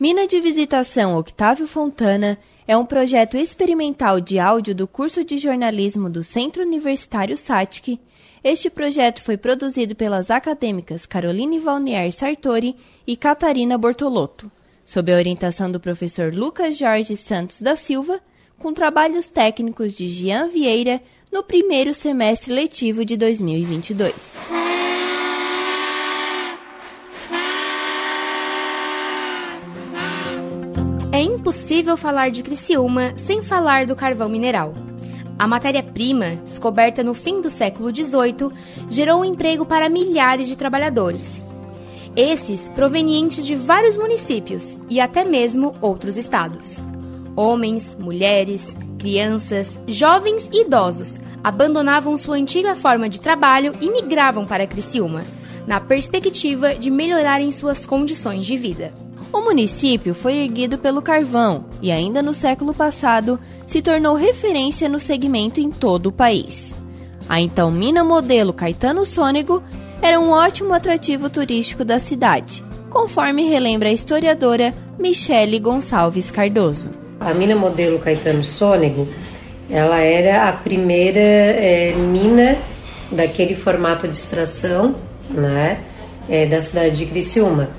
Mina de Visitação Octávio Fontana é um projeto experimental de áudio do curso de jornalismo do Centro Universitário SATIC. Este projeto foi produzido pelas acadêmicas Caroline Valnier Sartori e Catarina Bortolotto, sob a orientação do professor Lucas Jorge Santos da Silva, com trabalhos técnicos de Jean Vieira no primeiro semestre letivo de 2022. Impossível falar de Criciúma sem falar do carvão mineral. A matéria-prima, descoberta no fim do século XVIII, gerou emprego para milhares de trabalhadores. Esses provenientes de vários municípios e até mesmo outros estados. Homens, mulheres, crianças, jovens e idosos abandonavam sua antiga forma de trabalho e migravam para Criciúma, na perspectiva de melhorarem suas condições de vida. O município foi erguido pelo carvão e, ainda no século passado, se tornou referência no segmento em todo o país. A então mina modelo Caetano Sônego era um ótimo atrativo turístico da cidade, conforme relembra a historiadora Michele Gonçalves Cardoso. A mina modelo Caetano Sônego, ela era a primeira é, mina daquele formato de extração, né, é, da cidade de Criciúma.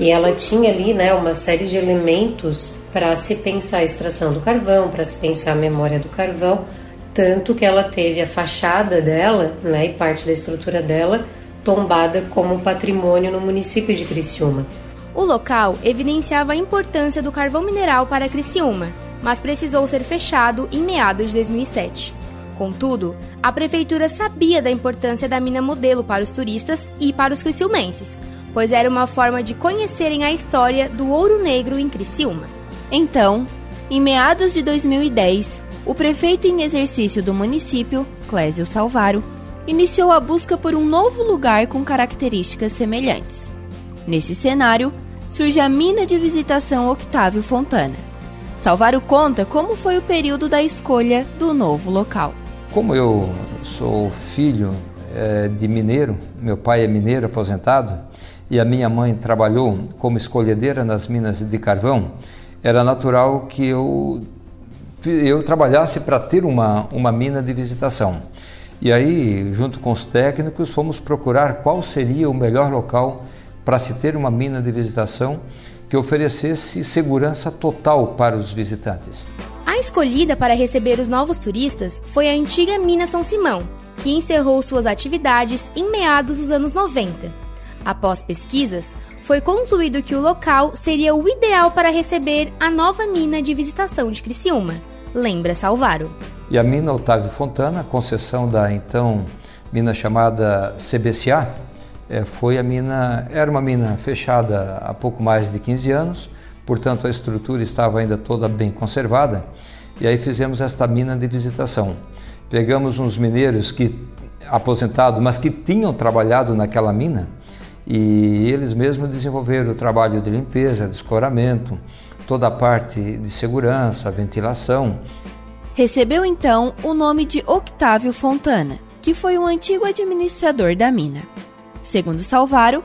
E ela tinha ali né, uma série de elementos para se pensar a extração do carvão, para se pensar a memória do carvão, tanto que ela teve a fachada dela né, e parte da estrutura dela tombada como patrimônio no município de Criciúma. O local evidenciava a importância do carvão mineral para Criciúma, mas precisou ser fechado em meados de 2007. Contudo, a prefeitura sabia da importância da mina modelo para os turistas e para os criciumenses, pois era uma forma de conhecerem a história do ouro negro em Criciúma. Então, em meados de 2010, o prefeito em exercício do município, Clésio Salvaro, iniciou a busca por um novo lugar com características semelhantes. Nesse cenário, surge a mina de visitação Octávio Fontana. Salvaro conta como foi o período da escolha do novo local. Como eu sou filho é, de mineiro, meu pai é mineiro aposentado, e a minha mãe trabalhou como escolhedeira nas minas de carvão, era natural que eu, eu trabalhasse para ter uma, uma mina de visitação. E aí, junto com os técnicos, fomos procurar qual seria o melhor local para se ter uma mina de visitação que oferecesse segurança total para os visitantes. A escolhida para receber os novos turistas foi a antiga Mina São Simão, que encerrou suas atividades em meados dos anos 90. Após pesquisas, foi concluído que o local seria o ideal para receber a nova mina de visitação de Criciúma, lembra Salvaro. E a mina Otávio Fontana, concessão da então mina chamada CBCA, é, foi a mina, era uma mina fechada há pouco mais de 15 anos, portanto a estrutura estava ainda toda bem conservada, e aí fizemos esta mina de visitação. Pegamos uns mineiros que aposentados, mas que tinham trabalhado naquela mina, e eles mesmos desenvolveram o trabalho de limpeza, de escoramento, toda a parte de segurança, ventilação. Recebeu então o nome de Octávio Fontana, que foi um antigo administrador da mina. Segundo Salvaro,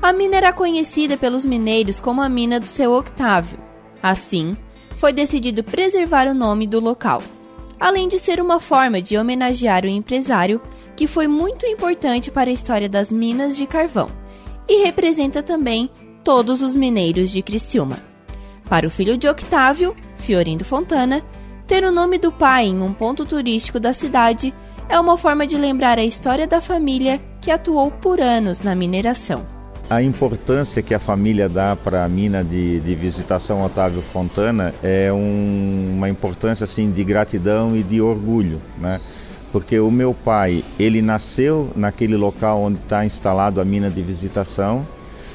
a mina era conhecida pelos mineiros como a mina do seu Octávio. Assim, foi decidido preservar o nome do local, além de ser uma forma de homenagear o empresário que foi muito importante para a história das minas de carvão e representa também todos os mineiros de Criciúma. Para o filho de Octávio, Fiorindo Fontana, ter o nome do pai em um ponto turístico da cidade é uma forma de lembrar a história da família que atuou por anos na mineração. A importância que a família dá para a mina de, de, visitação Otávio Fontana é um, uma importância assim de gratidão e de orgulho, né? Porque o meu pai ele nasceu naquele local onde está instalado a mina de visitação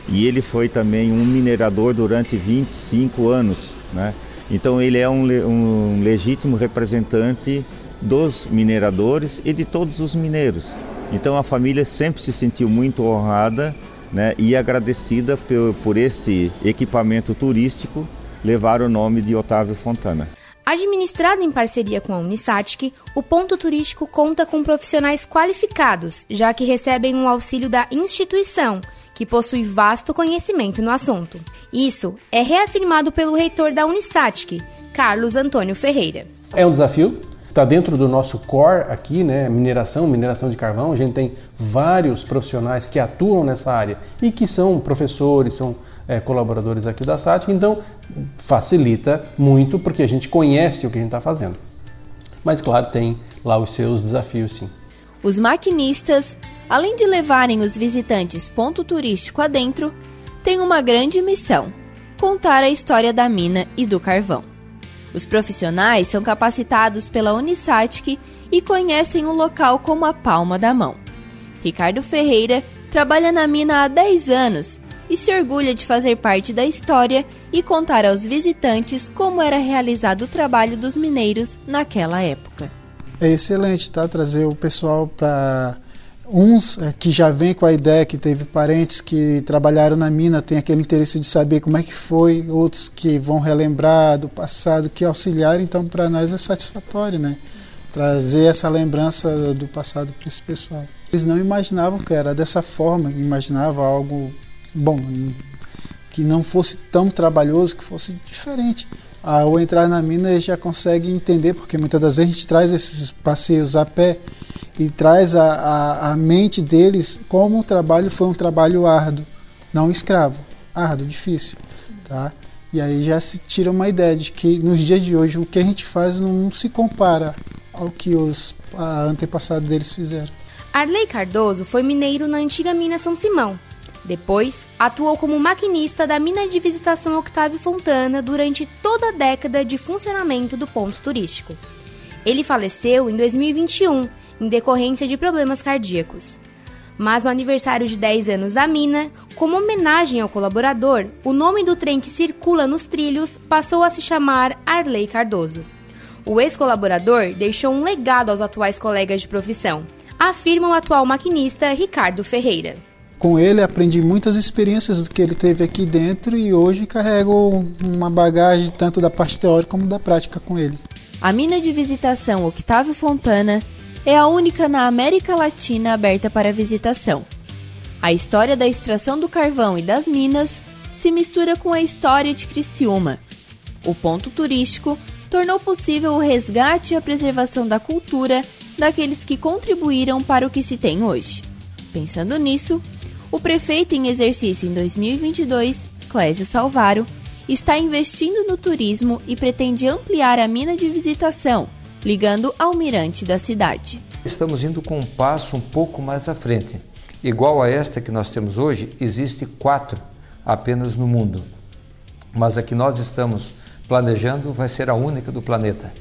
e ele foi também um minerador durante 25 anos, né? Então ele é um, um legítimo representante dos mineradores e de todos os mineiros. Então a família sempre se sentiu muito honrada né, e agradecida por, por este equipamento turístico levar o nome de Otávio Fontana. Administrado em parceria com a Unisatic, o ponto turístico conta com profissionais qualificados, já que recebem um auxílio da instituição, que possui vasto conhecimento no assunto. Isso é reafirmado pelo reitor da Unisatic, Carlos Antônio Ferreira. É um desafio, está dentro do nosso core aqui, né? Mineração, mineração de carvão. A gente tem vários profissionais que atuam nessa área e que são professores, são é, colaboradores aqui da SATIC, então facilita muito porque a gente conhece o que a gente está fazendo. Mas, claro, tem lá os seus desafios, sim. Os maquinistas, além de levarem os visitantes ponto turístico adentro, têm uma grande missão: contar a história da mina e do carvão. Os profissionais são capacitados pela Unisatic e conhecem o local como a palma da mão. Ricardo Ferreira trabalha na mina há 10 anos e se orgulha de fazer parte da história e contar aos visitantes como era realizado o trabalho dos mineiros naquela época. É excelente, tá? Trazer o pessoal para uns é, que já vêm com a ideia que teve parentes que trabalharam na mina, tem aquele interesse de saber como é que foi, outros que vão relembrar do passado, que auxiliar, então para nós é satisfatório, né? Trazer essa lembrança do passado para esse pessoal. Eles não imaginavam que era dessa forma, imaginavam algo bom, que não fosse tão trabalhoso, que fosse diferente. Ao entrar na mina, ele já consegue entender, porque muitas das vezes a gente traz esses passeios a pé e traz a, a, a mente deles como o trabalho foi um trabalho árduo, não escravo, árduo, difícil. Tá? E aí já se tira uma ideia de que nos dias de hoje o que a gente faz não se compara ao que os antepassados deles fizeram. Arley Cardoso foi mineiro na antiga mina São Simão, depois, atuou como maquinista da mina de visitação Octávio Fontana durante toda a década de funcionamento do ponto turístico. Ele faleceu em 2021, em decorrência de problemas cardíacos. Mas no aniversário de 10 anos da mina, como homenagem ao colaborador, o nome do trem que circula nos trilhos passou a se chamar Arley Cardoso. O ex-colaborador deixou um legado aos atuais colegas de profissão, afirma o atual maquinista Ricardo Ferreira com ele aprendi muitas experiências do que ele teve aqui dentro e hoje carrego uma bagagem tanto da parte teórica como da prática com ele. A mina de visitação Octávio Fontana é a única na América Latina aberta para visitação. A história da extração do carvão e das minas se mistura com a história de Criciúma. O ponto turístico tornou possível o resgate e a preservação da cultura daqueles que contribuíram para o que se tem hoje. Pensando nisso, o prefeito em exercício em 2022, Clésio Salvaro, está investindo no turismo e pretende ampliar a mina de visitação, ligando ao mirante da cidade. Estamos indo com um passo um pouco mais à frente. Igual a esta que nós temos hoje, existe quatro apenas no mundo. Mas a que nós estamos planejando vai ser a única do planeta.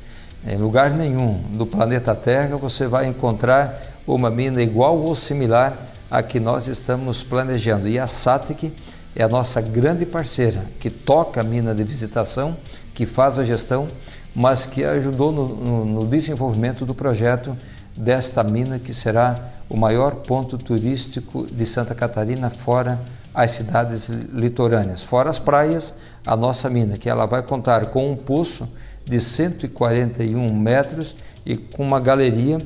Em lugar nenhum do planeta Terra você vai encontrar uma mina igual ou similar a que nós estamos planejando. E a SATIC é a nossa grande parceira, que toca a mina de visitação, que faz a gestão, mas que ajudou no, no, no desenvolvimento do projeto desta mina, que será o maior ponto turístico de Santa Catarina, fora as cidades litorâneas, fora as praias, a nossa mina, que ela vai contar com um poço de 141 metros e com uma galeria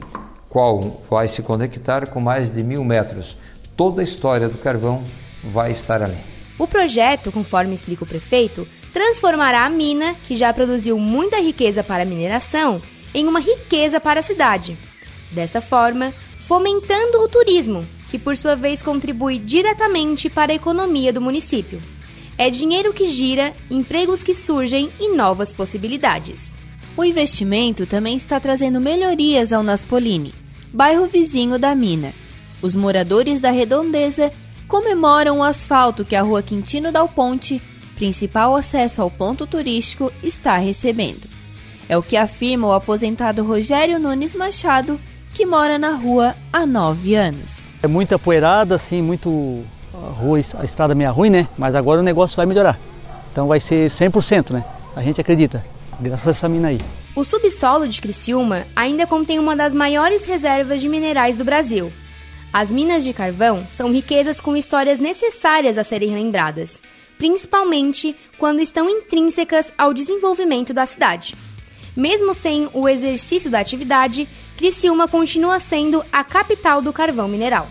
qual vai se conectar com mais de mil metros. Toda a história do carvão vai estar ali. O projeto, conforme explica o prefeito, transformará a mina, que já produziu muita riqueza para a mineração, em uma riqueza para a cidade. Dessa forma, fomentando o turismo, que por sua vez contribui diretamente para a economia do município. É dinheiro que gira, empregos que surgem e novas possibilidades. O investimento também está trazendo melhorias ao Naspolini, bairro vizinho da mina. Os moradores da redondeza comemoram o asfalto que a rua Quintino Dal Ponte, principal acesso ao ponto turístico, está recebendo. É o que afirma o aposentado Rogério Nunes Machado, que mora na rua há nove anos. É muita poeirada, assim, muito. A, rua, a estrada meio ruim, né? Mas agora o negócio vai melhorar. Então vai ser 100%, né? A gente acredita, graças a essa mina aí. O subsolo de Criciúma ainda contém uma das maiores reservas de minerais do Brasil. As minas de carvão são riquezas com histórias necessárias a serem lembradas, principalmente quando estão intrínsecas ao desenvolvimento da cidade. Mesmo sem o exercício da atividade, Criciúma continua sendo a capital do carvão mineral.